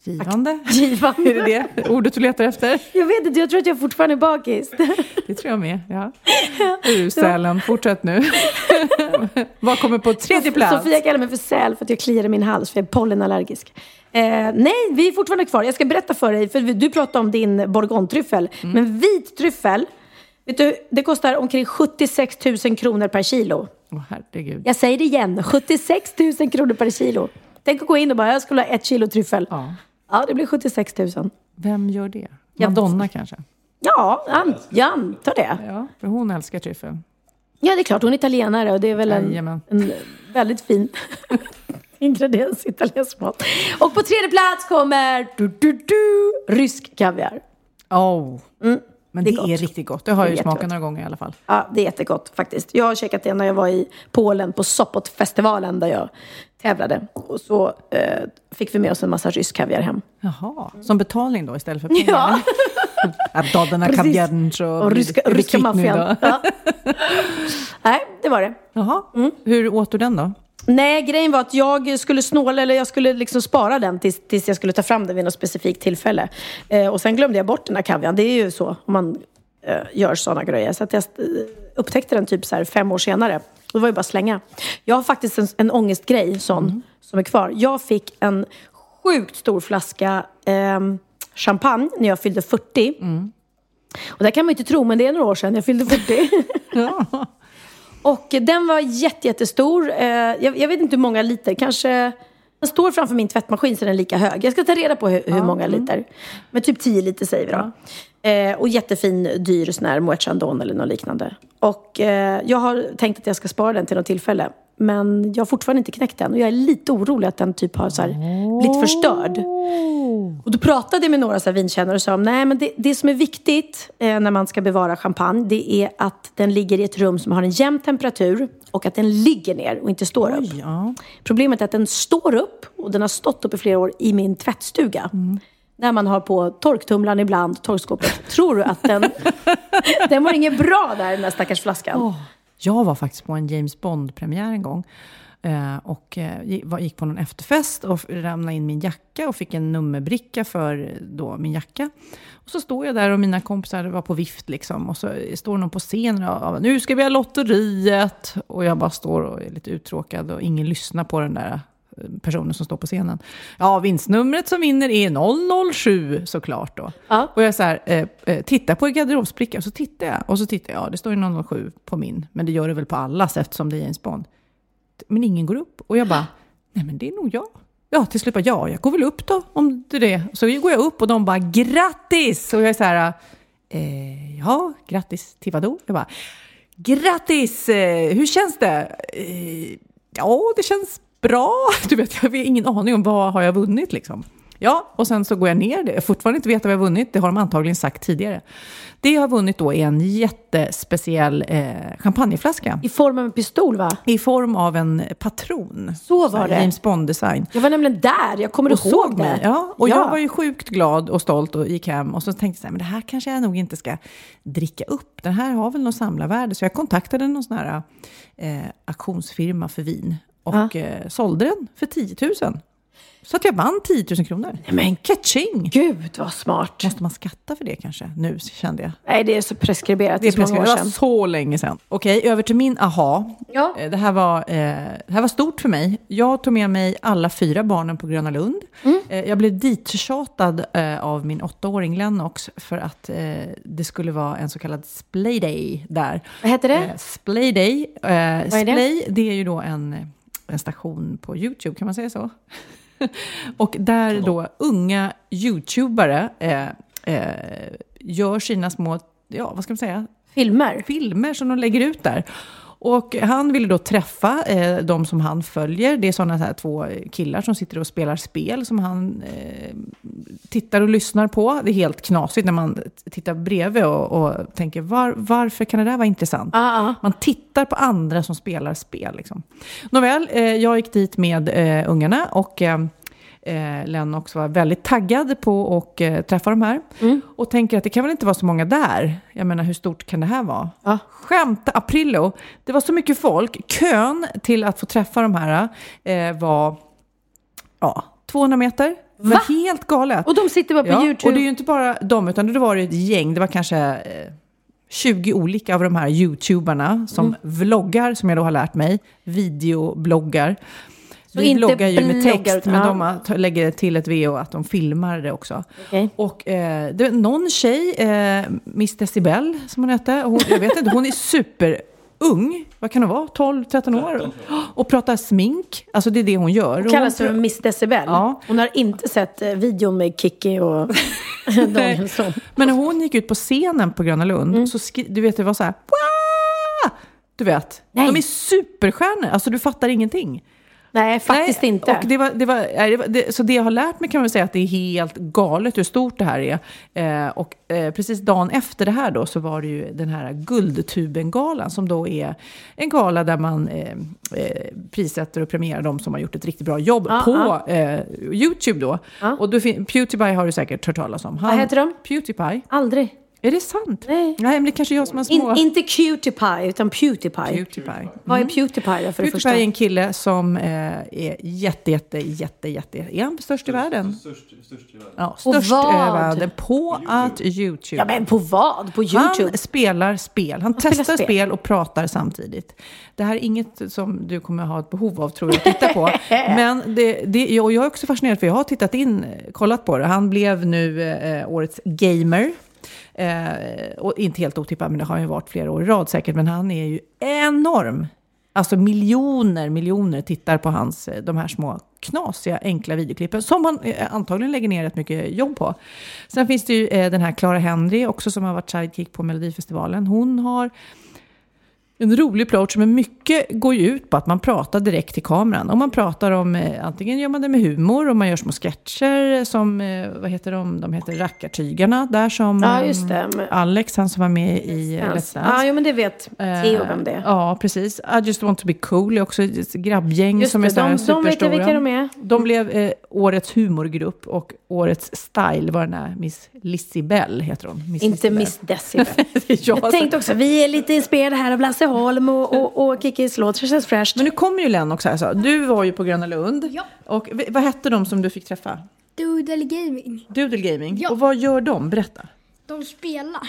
Givande? Givande. Är det det ordet du letar efter? Jag vet inte, jag tror att jag fortfarande är bakis. Det tror jag med. Ja. Du Sälen, fortsätt nu. Vad kommer på tredje plats? Sofia kallar mig för säl för att jag kliar i min hals, för jag är pollenallergisk. Eh, nej, vi är fortfarande kvar. Jag ska berätta för dig, för du pratade om din bourgogne-tryffel. Mm. Men vit tryffel, vet du, det kostar omkring 76 000 kronor per kilo. Åh, herregud. Jag säger det igen, 76 000 kronor per kilo. Tänk att gå in och bara, jag skulle ha ett kilo tryffel. Ja. Ja, det blir 76 000. Vem gör det? Madonna kanske? Ja, an, jag antar det. Ja, för hon älskar tryffel. Ja, det är klart. Hon är italienare och det är väl en, en väldigt fin ingrediens i italiensk mat. Och på tredje plats kommer du, du, du, rysk kaviar. Oh. Men det det är är, gott. riktigt gott. Det har jag Det är ju smakat några gånger i alla fall. Ja, det är jättegott faktiskt. Jag har käkat det när jag var i Polen på Sopot-festivalen där jag tävlade. Och så eh, fick vi med oss en massa rysk kaviar hem. Jaha, som betalning då istället för pengar? Ja. Att ta den här Precis. kaviaren så Och ryska, är ryska maffian. Ja. Nej, det var det. Jaha, Mm. hur åt du den då? Nej, grejen var att jag skulle snåla, eller jag skulle liksom spara den tills, tills jag skulle ta fram den vid något specifikt tillfälle. Eh, och sen glömde jag bort den här kaviarn. Det är ju så om man eh, gör sådana grejer. Så att jag eh, upptäckte den typ så här fem år senare. Det var ju bara att slänga. Jag har faktiskt en, en ångestgrej sån, som är kvar. Jag fick en sjukt stor flaska eh, champagne när jag fyllde 40. Och det kan man ju inte tro, men det är några år sedan jag fyllde 40. Och den var jätte, jättestor. Eh, jag, jag vet inte hur många liter. Kanske... Den står framför min tvättmaskin så den är lika hög. Jag ska ta reda på hur, hur många liter. Men typ 10 liter säger vi då. Eh, och jättefin, dyr sån här Moet Chandon eller något liknande. Och eh, jag har tänkt att jag ska spara den till något tillfälle. Men jag har fortfarande inte knäckt den. Och jag är lite orolig att den typ har så här, blivit förstörd. Och då pratade jag med några så här vinkännare och sa nej men det, det som är viktigt eh, när man ska bevara champagne det är att den ligger i ett rum som har en jämn temperatur och att den ligger ner och inte står upp. Ja. Problemet är att den står upp och den har stått upp i flera år i min tvättstuga. När man har på torktumlaren ibland, torkskåpet. Tror du att den, den var inget bra där, den där stackars flaskan? Jag var faktiskt på en James Bond-premiär en gång. Eh, och eh, gick på någon efterfest och ramlade in min jacka och fick en nummerbricka för då min jacka. Och så står jag där och mina kompisar var på vift liksom. Och så står någon på scenen och bara nu ska vi ha lotteriet. Och jag bara står och är lite uttråkad och ingen lyssnar på den där personen som står på scenen. Ja, vinstnumret som vinner är 007 såklart då. Ja. Och jag så här, eh, eh, tittar på garderobsbrickan och så tittar jag. Och så tittar jag, ja det står ju 007 på min. Men det gör det väl på allas eftersom det är James Bond. Men ingen går upp. Och jag bara, nej men det är nog jag. Ja, till slut bara, ja, jag går väl upp då om det är det. Så går jag upp och de bara, grattis! Och jag är så här, eh, ja, grattis till vadå? Jag bara, grattis! Eh, hur känns det? Eh, ja, det känns bra. Du vet, jag har ingen aning om vad har jag vunnit liksom. Ja, och sen så går jag ner. Jag har fortfarande inte vetat vad jag har vunnit. Det har de antagligen sagt tidigare. Det jag har vunnit då är en jättespeciell eh, champagneflaska. I form av en pistol va? I form av en patron. Så var det. James Bond-design. Jag var nämligen där, jag kommer Och såg ihåg mig. det. Ja, och Ja. jag var ju sjukt glad och stolt och gick hem. Och så tänkte jag så här, men det här kanske jag nog inte ska dricka upp. Den här har väl någon samlarvärde. Så jag kontaktade någon sån här eh, auktionsfirma för vin. Och eh, sålde den för 10 000. Så att jag vann 10 000 kronor. men Catching! Gud vad smart. Måste man skatta för det kanske? Nu kände jag. Nej, det är så preskriberat. Det är preskriberat. Det var så länge sedan. Okej, över till min aha. Ja. Eh, Det här, var, eh, det här var stort för mig. Jag tog med mig alla fyra barnen på Gröna Lund. Mm. Eh, jag blev dittjatad eh, av min åttaåring Lennox för att eh, det skulle vara en så kallad splay day där. Vad heter det? Eh, splay day. Eh, är det? Splay, det är ju då en, en station på YouTube, kan man säga så? Och där då unga YouTubare eh, eh, gör sina små, ja vad ska man säga, Filmer. filmer som de lägger ut där. Och han ville då träffa eh, de som han följer. Det är sådana här två killar som sitter och spelar spel som han eh, tittar och lyssnar på. Det är helt knasigt när man tittar bredvid och, och tänker var, varför kan det där vara intressant? Ah, ah. Man tittar på andra som spelar spel. Liksom. Nåväl, eh, jag gick dit med eh, ungarna och eh, Lennox var väldigt taggad på att eh, träffa de här. Och tänker att det kan väl inte vara så många där? Jag menar, hur stort kan det här vara? Ja. Skämta Aprillo, det var så mycket folk. Kön till att få träffa de här eh, var ja, 200 meter. Va? helt galet. Och de sitter bara på Ja, YouTube. och det är ju inte bara de, utan det var ett gäng. Det var kanske eh, 20 olika av de här YouTuberna som Mm. vloggar, som jag då har lärt mig, videobloggar. Så Vi inte bloggar ju med text, utan- men de har- lägger till ett VO att de filmar det också. Okej. Och eh, det var någon tjej, eh, Miss Decibel som hon hette, hon, jag vet inte, hon är superung. Vad kan hon vara? 12-13 år? Och pratar smink. Alltså det är det hon gör. Hon Och kallas för Miss Decibel. Ja. Hon har inte sett eh, videon med Kikki och Danielsson. Men när hon gick ut på scenen på Gröna Lund, Mm. så skri- du vet, det var så här... "Wah!" Du vet, Nej. de är superstjärnor. Alltså du fattar ingenting. Nej, faktiskt Nej, inte. Och det var, det var, det så det jag har lärt mig kan man säga att det är helt galet hur stort det här är. Eh, och eh, precis dagen efter det här då så var det ju den här Guldtuben-galan som då är en gala där man eh, eh, prissätter och premierar de som har gjort ett riktigt bra jobb Ja, på ja. Eh, YouTube då. Ja. Och fin- Pewdiepie har du säkert hört talas om. Han, Vad heter de? Pewdiepie. Aldrig. Är det sant? Nej. Nej, men det kanske är jag som har små... In, inte Cutie-Pie, utan Pewdiepie. Pewdiepie. Vad är Pewdiepie då för det Pewdiepie första? är en kille som eh, är jätte, jätte, jätte, jätte... Är han störst i världen? Störst, störst i världen. Ja, På störst i världen på att YouTube. Ja, men på vad? På YouTube? Han spelar spel. Han, spelar testar spel. spel. och pratar samtidigt. Det här är inget som du kommer ha ett behov av tror jag att titta på. Men det, det, och jag är också fascinerad för jag har tittat in, kollat på det. Han blev nu eh, årets gamer. Eh, och inte helt otippat, men det har ju varit flera år i rad säkert. Men han är ju enorm. Alltså miljoner, miljoner tittar på hans, eh, de här små knasiga, enkla videoklippen som han eh, antagligen lägger ner rätt mycket jobb på. Sen finns det ju eh, den här Clara Henry också som har varit sidekick på Melodifestivalen. Hon har en rolig approach, men mycket går ju ut på att man pratar direkt till kameran. Och man pratar om, eh, antingen gör man det med humor och man gör små sketcher som, eh, vad heter de, de heter Rackartygarna, där som Ja, eh, Alex, han som var med i eh, Let's Dance. Ja, jo, men det vet Theo vem det är. Eh, Ja, precis. I just want to be cool är också ett grabbgäng Just som det, är så här de- de vet jag superstora. vilka de är. De blev eh, årets humorgrupp och årets style var den här Miss Lissibell, heter hon. Miss Inte Lissibell. Miss Decibel. Jag Jag tänkte också, vi är lite inspirerade här av Lasse Holm och, och, och Kickis låt. Det känns fräscht. Men nu kommer ju Lennox här. Så. Du var ju på Gröna Lund. Ja. Och vad hette de som du fick träffa? Doodle Gaming. Doodle Gaming. Ja. Och vad gör de? Berätta. De spelar.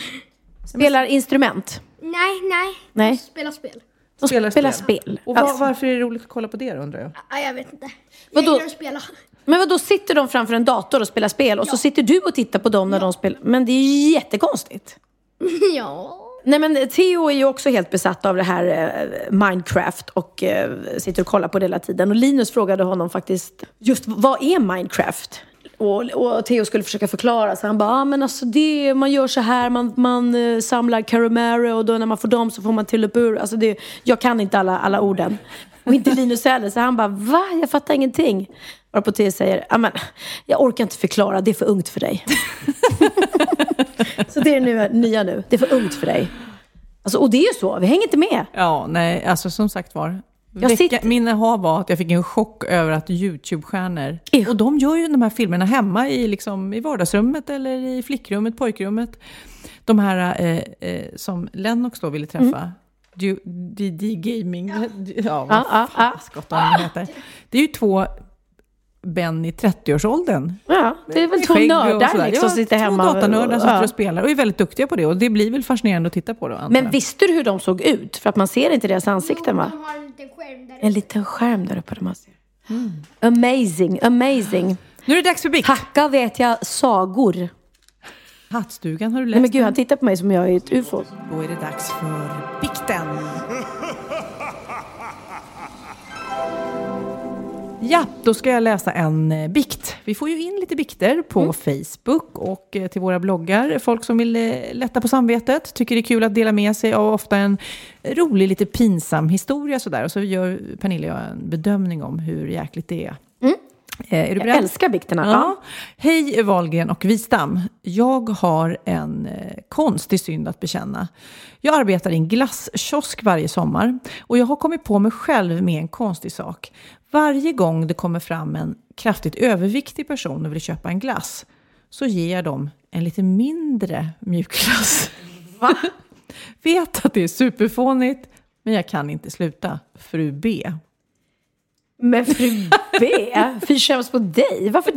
Spelar instrument. Nej, nej. Nej. De spelar spel. De spelar, spel. Och var, Alltså, varför är det roligt att kolla på det då, undrar jag? Ja, jag vet inte. Vadå? Jag gillar att spela. Men vad då sitter de framför en dator och spelar spel och så Ja. sitter du och tittar på dem när de spelar. Men det är ju jättekonstigt. ja. Nej men Theo är ju också helt besatt av det här eh, Minecraft och eh, sitter och kollar på det hela tiden. Och Linus frågade honom faktiskt just vad är Minecraft? Och, och Theo skulle försöka förklara så han bara, ah, men alltså det, man gör så här, man, man uh, samlar caramare och då när man får dem så får man till upp ur. Alltså det, jag kan inte alla, alla orden. Och inte Linus heller. Så han bara, va? Jag fattar ingenting. Varpå Theo säger, ja men jag orkar inte förklara, det är för ungt för dig. så det är det nu, nya nu, det är för ungt för dig. Alltså, och det är ju så, vi hänger inte med. Ja, nej, alltså som sagt var. Vecka, sitter- Min aha var att jag fick en chock över att YouTube-stjärnor, Ew. och de gör ju de här filmerna hemma i, liksom, i vardagsrummet eller i flickrummet, pojkrummet. De här eh, eh, som Lennox då ville träffa. Du- DD Gaming, ja, ja vad Ja, ja, ja. fan de heter. Det är ju två Ben i 30-årsåldern. Ja, det är väl två nördar liksom, Ja, som sitter hemma. Två datanördar som Ja. sitter och spelar och är väldigt duktiga på det. Och det blir väl fascinerande att titta på då, Men visste du hur de såg ut? För att man ser inte deras ansikten va? En liten skärm där En liten skärm där uppe ser. Amazing, amazing. Nu är det dags för bikt. Tacka vet jag sagor. Hattstugan, har du läst Nej men gud, han tittar på mig som jag är ett ufo. Då är det dags för bikten. Ja, då ska jag läsa en eh, bikt. Vi får ju in lite bikter på Facebook och eh, till våra bloggar. Folk som vill eh, lätta på samvetet, tycker det är kul att dela med sig av ofta en rolig, lite pinsam historia sådär. Och så gör Pernilla och jag en bedömning om hur jäkligt det är. Eh, Är du Jag beredd? älskar bikterna. Ja. Hej Wahlgren och Wistam. Jag har en konstig synd att bekänna. Jag arbetar i en glasskiosk varje sommar och jag har kommit på mig själv med en konstig sak. Varje gång det kommer fram en kraftigt överviktig person och vill köpa en glass så ger jag dem en lite mindre mjukglass. Va? Vet att det är superfånigt, men jag kan inte sluta. Fru B. Men fru B, fy skäms på dig. Varför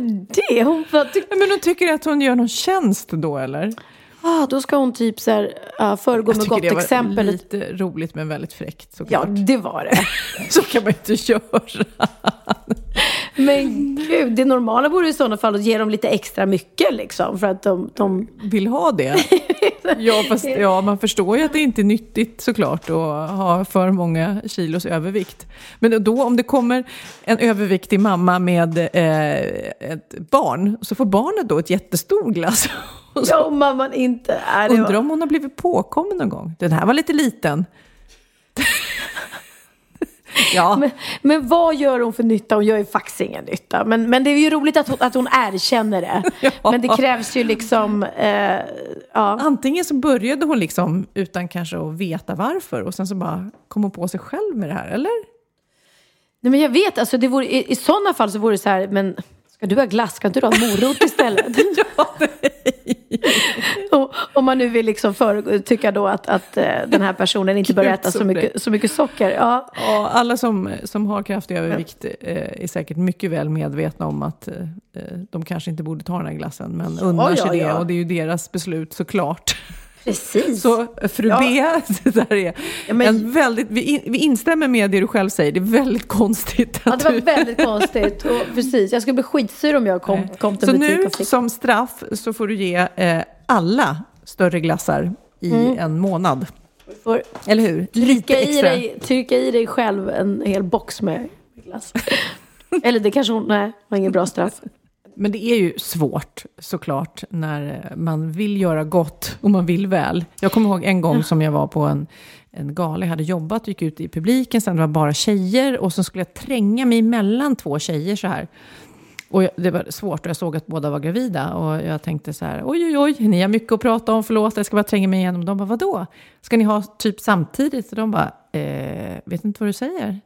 det? Hon bara, ty- Ja, Men hon tycker att hon gör någon tjänst då, eller? Ah, då ska hon typ så här, uh, föregå Jag med tycker gott det var exempel. lite roligt men väldigt fräckt Ja, såklart. det var det. Så kan man inte göra. Men gud, det normala vore i sådana fall att ge dem lite extra mycket liksom. För att de, de Vill ha det. Ja, fast, ja, man förstår ju att det inte är nyttigt såklart att ha för många kilos övervikt. Men då om det kommer en överviktig mamma med eh, ett barn så får barnet då ett jättestor glass. Och Ja, om mamman inte är det. undrar om hon har blivit påkommen någon gång. Den här var lite liten. ja, Men, men vad gör hon för nytta? Hon gör ju faktiskt ingen nytta. Men, men det är ju roligt att hon, att hon erkänner det. Ja. Men det krävs ju liksom... Eh, ja. antingen så började hon liksom utan kanske att veta varför och sen så bara kom hon på sig själv med det här, eller? Nej, men jag vet, alltså det vore, i, i sådana fall så vore det så här, men ska du ha glass? Ska inte du ha morot istället? och, om man nu vill liksom för, tycka då att, att eh, den här personen inte bör äta så mycket, så mycket socker. Ja. Ja, alla som, som har kraftig övervikt eh, är säkert mycket väl medvetna om att eh, de kanske inte borde ta den här glassen, men unnar ja, sig det ja. och det är ju deras beslut såklart. Precis. Så fru Ja. B, det där är Ja, men- en väldigt, vi, in, vi instämmer med det du själv säger, det är väldigt konstigt. Ja, att det var väldigt konstigt. Och, precis, jag skulle bli skitsur om jag kom, kom till Så butik nu som straff så får du ge eh, alla större glassar i Mm. en månad. Får Eller hur? Lite trycka, i extra. dig, trycka i dig själv en hel box med glass. Eller det kanske hon... Nej, var ingen bra straff. Men det är ju svårt såklart när man vill göra gott och man vill väl. Jag kommer ihåg en gång som jag var på en, en gala, jag hade jobbat, gick ut i publiken, sen det var bara tjejer och så skulle jag tränga mig mellan två tjejer så här. Och jag, det var svårt och jag såg att båda var gravida och jag tänkte så här, oj oj oj, ni har mycket att prata om, förlåt, jag ska bara tränga mig igenom. De bara, vadå? Ska ni ha typ samtidigt? Och de bara, eh, vet inte vad du säger?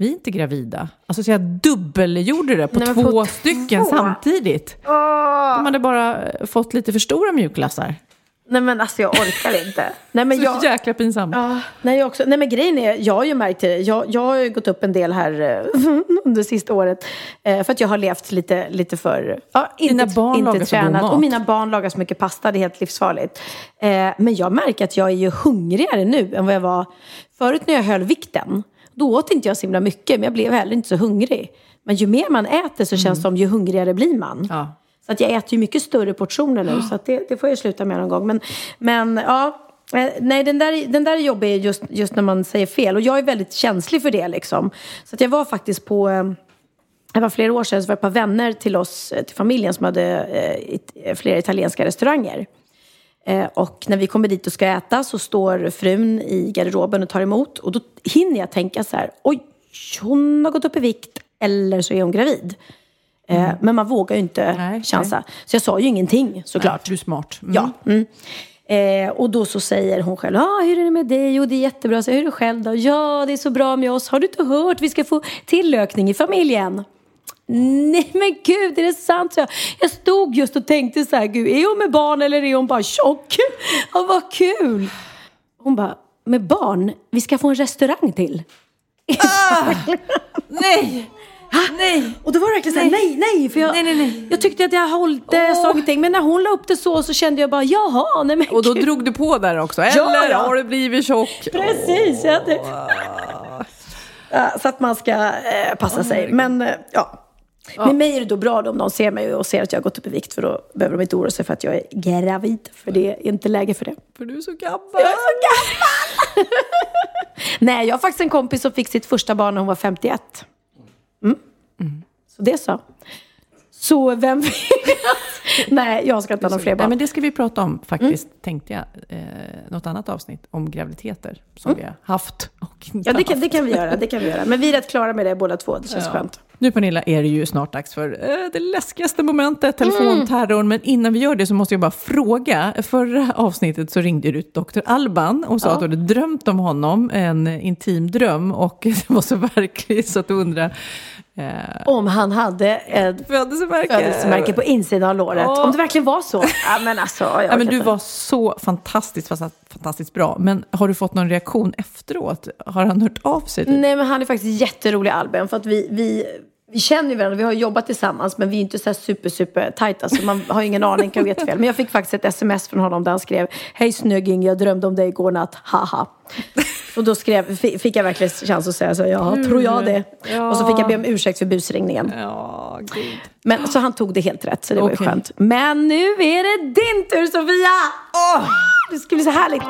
Vi är inte gravida. Alltså så jag dubbelgjorde det på Nej, två på stycken två? samtidigt. De hade bara eh, fått lite för stora mjukglassar. Nej men alltså jag orkar inte. Nej men Så jag... jäkla pinsamt. Ja, nej, jag också. nej men grejen är, jag har ju märkt det. Jag, jag har ju gått upp en del här eh, under sista året. Eh, för att jag har levt lite, lite för... Ja, inte, Dina barn lagar inte så god tränat. mat. Och mina barn lagar så mycket pasta, det är helt livsfarligt. Men jag märker att jag är ju hungrigare nu än vad jag var förut när jag höll vikten. Då åt inte jag så himla mycket, men jag blev heller inte så hungrig. Men ju mer man äter så känns det som ju hungrigare blir man. Ja. Så att jag äter ju mycket större portioner nu, så att det, det får jag sluta med någon gång. Men, men ja, eh, nej den där, den där är jobbig just, just när man säger fel. Och jag är väldigt känslig för det liksom. Så att jag var faktiskt på, eh, det var flera år sedan, så var det ett par vänner till oss, eh, till familjen som hade eh, flera italienska restauranger. Eh, och när vi kommer dit och ska äta så står frun i garderoben och tar emot. Och då hinner jag tänka så här, oj, hon har gått upp i vikt eller så är hon gravid. Eh, men man vågar ju inte Nej, chansa. Så jag sa ju ingenting såklart. Du är smart. Mm. Ja. Mm. Eh, och då så säger hon själv, ah, hur är det med dig? Jo, det är jättebra. Så, hur är det själv då? Ja, det är så bra med oss. Har du inte hört? Vi ska få tillökning i familjen. Nej men gud, är det sant? Så jag, jag stod just och tänkte så här, gud, är hon med barn eller är hon bara tjock? Ja, vad kul! Hon bara, med barn? Vi ska få en restaurang till. Nej! Nej! Och då var det verkligen såhär, nej, nej, för jag, Nej, nej, nej. jag tyckte att jag hållit det, jag sa ingenting. Men när hon la upp det så, så kände jag bara, jaha, nej men Och då gud. drog du på där också. Eller ja. har du blivit tjock? Precis, jag hade... Ja, Så att man ska eh, passa sig. Men eh, ja. Med mig är det då bra då om någon ser mig och ser att jag har gått upp i vikt. För då behöver de inte oroa sig för att jag är gravid. För det är inte läge för det. För du är så gammal. Jag är så gammal! Nej, jag har faktiskt en kompis som fick sitt första barn när hon var 51. Mm. Så det så. Så vem vet? Nej, jag ska inte ha några fler Nej, barn. men det ska vi prata om faktiskt, tänkte jag. Eh, något annat avsnitt om graviditeter som vi har haft och inte Ja, det kan, haft. det kan vi göra. Det kan vi göra. Men vi är rätt klara med det båda två. Det känns skönt. Nu Pernilla är det ju snart dags för eh, det läskigaste momentet, telefonterrorn. Men innan vi gör det så måste jag bara fråga. Förra avsnittet så ringde du Dr. Alban och sa att du hade drömt om honom, en intim dröm. Och det var så verkligt så att du undrar Om han hade ett Födelsemärke. födelsemärke på insidan av låret. Åh. Om det verkligen var så. Ja, men alltså, Ja, men du inte. var så fantastiskt, fantastiskt bra. Men har du fått någon reaktion efteråt? Har han hört av sig? Typ? Nej, men han är faktiskt jätterolig Albin. För att vi, vi, vi känner ju varandra, vi har jobbat tillsammans. Men vi är inte så här super, super tajta. Så man har ingen aning, kan veta fel. Men jag fick faktiskt ett sms från honom där han skrev Hej snygging, jag drömde om dig igår natt, haha. Och då skrev, fi- fick jag verkligen chans att säga så, ja, tror jag det. Och så fick jag be om ursäkt för busringningen. Ja. Men, så han tog det helt rätt, så det var ju skönt. Men nu är det din tur Sofia! Åh, det ska bli så härligt.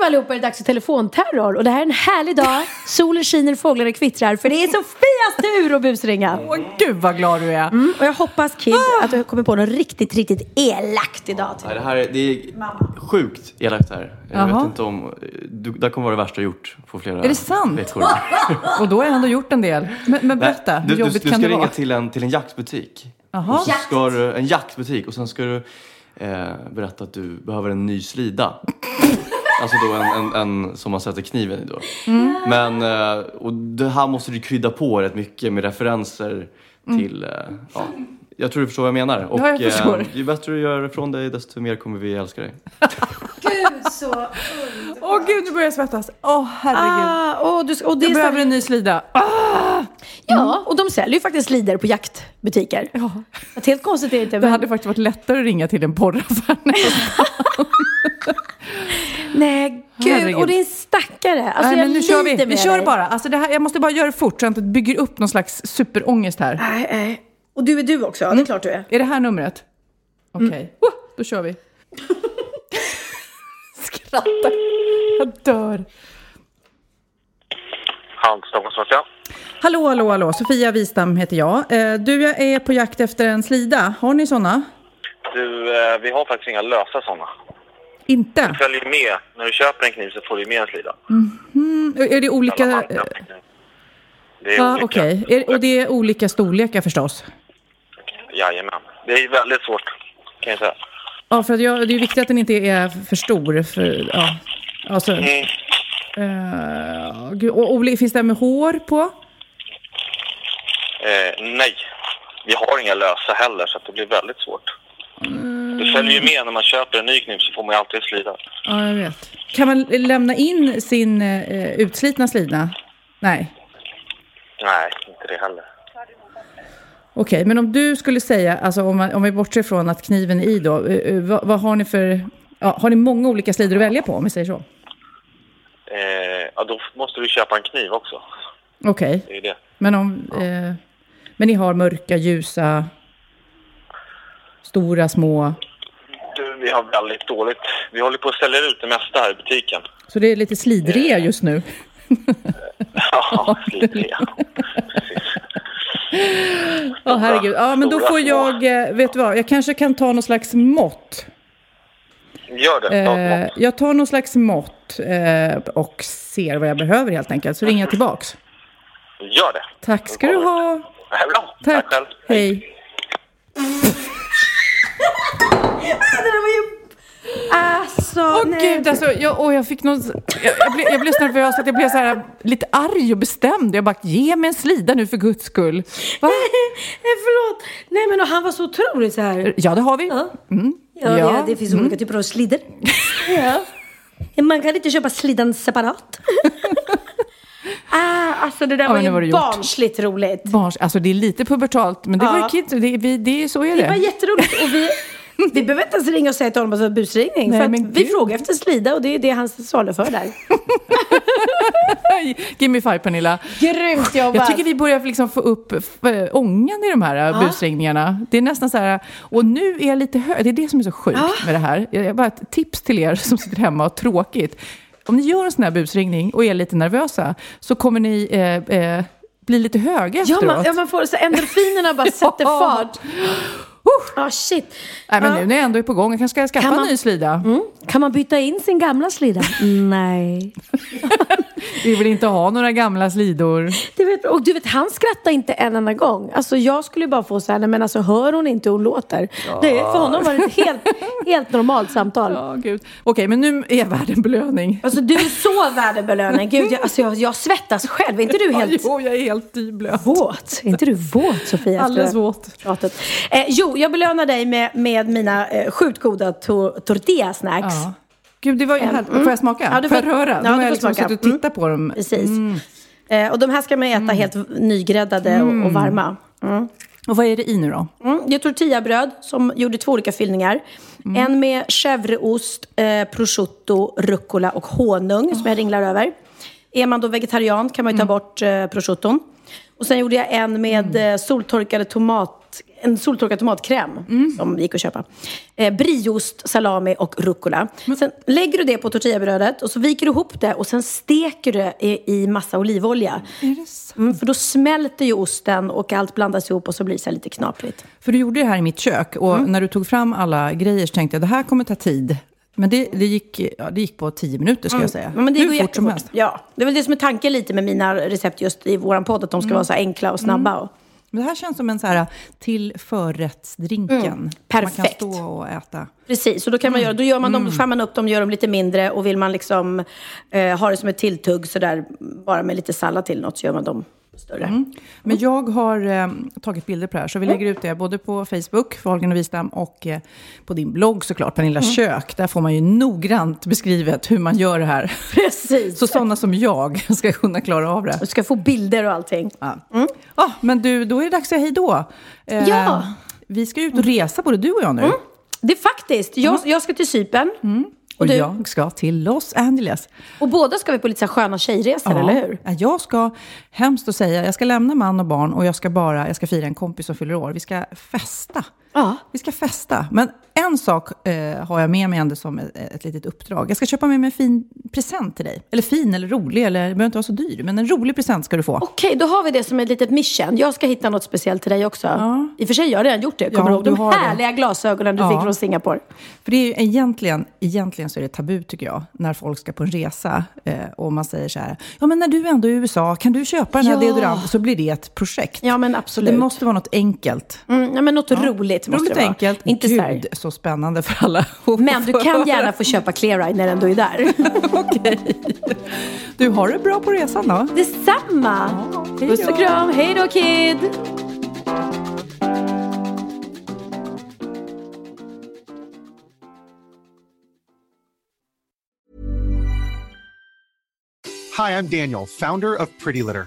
Nu allihopa är det dags för telefonterror och det här är en härlig dag. Solen skiner, fåglarna kvittrar för det är Sofias tur att busringa. Åh, gud vad glad du är. Mm, och jag hoppas Kid att du kommer på något riktigt, riktigt elakt idag. Nej, det här är, det är sjukt elakt här. Jag Jaha. vet inte om... Du, det här kommer vara det värsta jag gjort på flera Är det sant? veckor. Och då har jag ändå gjort en del. Men, men berätta, Nej, hur du, du, jobbigt du kan ska det ringa vara? till en, till en jaktbutik. Jaha. Och så ska du, en jaktbutik och sen ska du eh, berätta att du behöver en ny slida. Alltså då en, en, en som man sätter kniven i då. Mm. Men, eh, och det här måste du krydda på rätt mycket med referenser till, eh, ja. Jag tror du förstår vad jag menar. Och Ja, jag förstår. eh, ju bättre du gör ifrån dig desto mer kommer vi älska dig. Åh gud, nu börjar jag svettas. Åh herregud. Ah, och, du, och det jag är så- behöver en ny slida. Ah! Ja, och de säljer ju faktiskt slider på jaktbutiker. Ja. Att helt konstigt är det inte. Det Men... hade faktiskt varit lättare att ringa till en porraffär. Nej, gud. Herregud. Och det är en stackare. Alltså, Nej, jag men nu kör vi. Vi kör dig. bara. Alltså det här, jag måste bara göra det fort så det inte bygger upp någon slags superångest här. Nej, nej. Och du är du också, ja, det är klart du är. Är det här numret? Okej. Mm. Oh, då kör vi. Skrattar. Jag dör. Halmstad Hallå, hallå, hallå. Sofia Wistam heter jag. Eh, Du, jag är på jakt efter en slida. Har ni såna? Du, eh, vi har faktiskt inga lösa sådana. Inte? Du följer med. När du köper en kniv så får du med en slida. Mm, är det olika? Det är Ja, olika. okej. Är- Och det är olika storlekar förstås? Jajamän. Det är väldigt svårt, kan jag säga. Ja, för jag, det är viktigt att den inte är för stor. För, ja, alltså, Mm. eh, gud, och, oli- finns det med hår på? Eh, nej, vi har inga lösa heller så det blir väldigt svårt. Mm. Du följer ju med när man köper en ny kniv så får man ju alltid slida. Ja, jag vet. Kan man lämna in sin eh, utslitna slida? Nej. Nej, inte det heller. Okej, men om du skulle säga, alltså om, man, om vi bortser från att kniven är i då, eh, eh, vad, vad har ni för, ja, har ni många olika slidor att välja på om vi säger så? Eh, ja, då måste du köpa en kniv också. Okej, Det är det. men om, eh, men ni har mörka, ljusa, stora, små, Du, vi har väldigt dåligt. Vi håller på att sälja ut det mesta här i butiken. så det är lite slidrea just nu. Ja, lite Ja, herregud. Ja, men då får jag, eh, vet du vad, jag kanske kan ta någon slags mått. Gör det. Eh, jag tar någon slags mått eh, och ser vad jag behöver helt enkelt, så ringer jag tillbaks. Gör det. Tack ska du ha. Tack. Tack själv. Hej. Ah, det var ju... Alltså, Åh nej. gud, alltså, jag, och jag fick någon... Jag, jag, blev, jag blev så nervös att jag blev så här, lite arg och bestämd. Jag bara, ge mig en slida nu för guds skull. Va? Nej, förlåt. Nej, men och han var så otroligt så här. Ja, det har vi. Ja. Mm. Ja, ja. det finns olika typer av slidor. ja. Man kan inte köpa slidan separat. ah, alltså det där Ja, var ju var det gjort. barnsligt roligt. Barns, alltså det är lite pubertalt, men det Ja. var ju kids. Det, vi, det, så är Det var det. jätteroligt. Och vi, vi behöver inte ens ringa och säga till honom att det var busringning. Nej, för men vi gud. frågar efter slida och det är det han saluför där. Give me five, Pernilla. Grymt jobbat! Jag tycker vi börjar liksom få upp f- ångan i de här ja. busringningarna. Det är nästan så här, och nu är jag lite hög. Det är det som är så sjukt med det här. Jag, jag bara ett tips till er som sitter hemma och har tråkigt. Om ni gör en sån här busringning och är lite nervösa så kommer ni eh, eh, bli lite höga Ja, efteråt. man, ja, man får så endorfinerna bara sätter fart. Ah, shit. Nej, men Ja. nu när jag ändå är på gång, jag kanske ska skaffa Kan en man- ny slida. Mm. Kan man byta in sin gamla slida? Nej. Vi vill inte ha några gamla slidor. Du vet, och du vet, han skrattar inte en enda gång. Alltså jag skulle bara få så här, nej men alltså hör hon inte hon låter? Det, för honom var det ett helt, helt normalt samtal. Ja, gud. Okej, men nu är värd en belöning. Alltså du är så värd en belöning. Gud, jag, alltså, jag, jag svettas själv. Är inte du helt Jo, jag är helt dyblöt. våt? Är inte du våt Sofia? Alldeles våt. Eh, jo, jag belönar dig med, med mina eh, sjukt goda tor- tortilla-snacks. Ja. Gud, det var ju härligt. Får jag smaka? Ja, du får får- jag röra? ja, har jag liksom smaka. suttit och tittat på dem. Precis. Eh, och de här ska man äta helt nygräddade och, och varma. Mm. Och vad är det i nu då? Mm, det är tortillabröd som gjorde två olika fyllningar. En med chèvreost, eh, prosciutto, rucola och honung som jag ringlar över. Är man då vegetarian kan man ju ta bort eh, prosciutton. Och sen gjorde jag en med eh, soltorkade tomat, en soltorkad tomatkräm som gick att köpa. Eh, brieost, salami och rucola. Sen lägger du det på tortillabrödet och så viker du ihop det och sen steker du det i, i massa olivolja. Är det sant? Mm, för då smälter ju osten och allt blandas ihop och så blir det så lite knaprigt. För du gjorde det här i mitt kök och Mm. när du tog fram alla grejer så tänkte jag det här kommer ta tid. Men det, det, gick, ja, det gick på tio minuter ska jag säga. Men det Hur går fort som helst. Ja, det är väl det som är tanken lite med mina recept just i våran podd, att de ska vara så enkla och snabba. Och, Men det här känns som en så här till förrättsdrinken. Man kan perfekt. stå och äta. precis, och då kan man göra, då gör man dem, skär man upp dem, gör dem lite mindre och vill man liksom eh, ha det som ett tilltugg sådär, bara med lite sallad till något så gör man dem större. Men jag har eh, tagit bilder på det här, så vi lägger ut det både på Facebook, för Holgen och Wistam, och eh, på din blogg såklart, Pernilla kök. Där får man ju noggrant beskrivet hur man gör det här. Precis. Så sådana som jag ska kunna klara av det. Du ska få bilder och allting. Ja. Ah, men du, då är det dags att säga hej då. Eh, Ja. Vi ska ut och resa, både du och jag nu. Det är faktiskt, jag, jag ska till Cypern. Och du? jag ska till Los Angeles. Och båda ska vi på lite så sköna tjejresor, eller hur? Ja, Jag ska, hemskt att säga, jag ska lämna man och barn och jag ska bara, jag ska fira en kompis som fyller år. Vi ska festa. Ja. Vi ska festa. Men en sak eh, har jag med mig ändå som ett, ett litet uppdrag. Jag ska köpa med mig en fin present till dig. Eller fin eller rolig, eller det behöver inte vara så dyr. Men en rolig present ska du få. Okej, då har vi det som ett litet mission. Jag ska hitta något speciellt till dig också. I och för sig, jag har redan gjort det. Kommer Ja, du ihåg de har det. härliga glasögonen du Ja. fick från Singapore? För det är ju egentligen, egentligen så är det tabu tycker jag, när folk ska på en resa eh, och man säger så här, ja men när du ändå är i USA, kan du köpa den här Ja. deodoranten? Så blir det ett projekt. Ja, men absolut. Det måste vara något enkelt. Mm, ja, men något roligt måste Roligt det vara. enkelt. Inte. Gud, så spännande för alla. Men du kan gärna få köpa Clear Ride när du är där. Okej. Du, har det bra på resan då? Detsamma! hej Puss och kram. Hej då, kid! Hi, I'm Daniel, founder of Pretty Litter.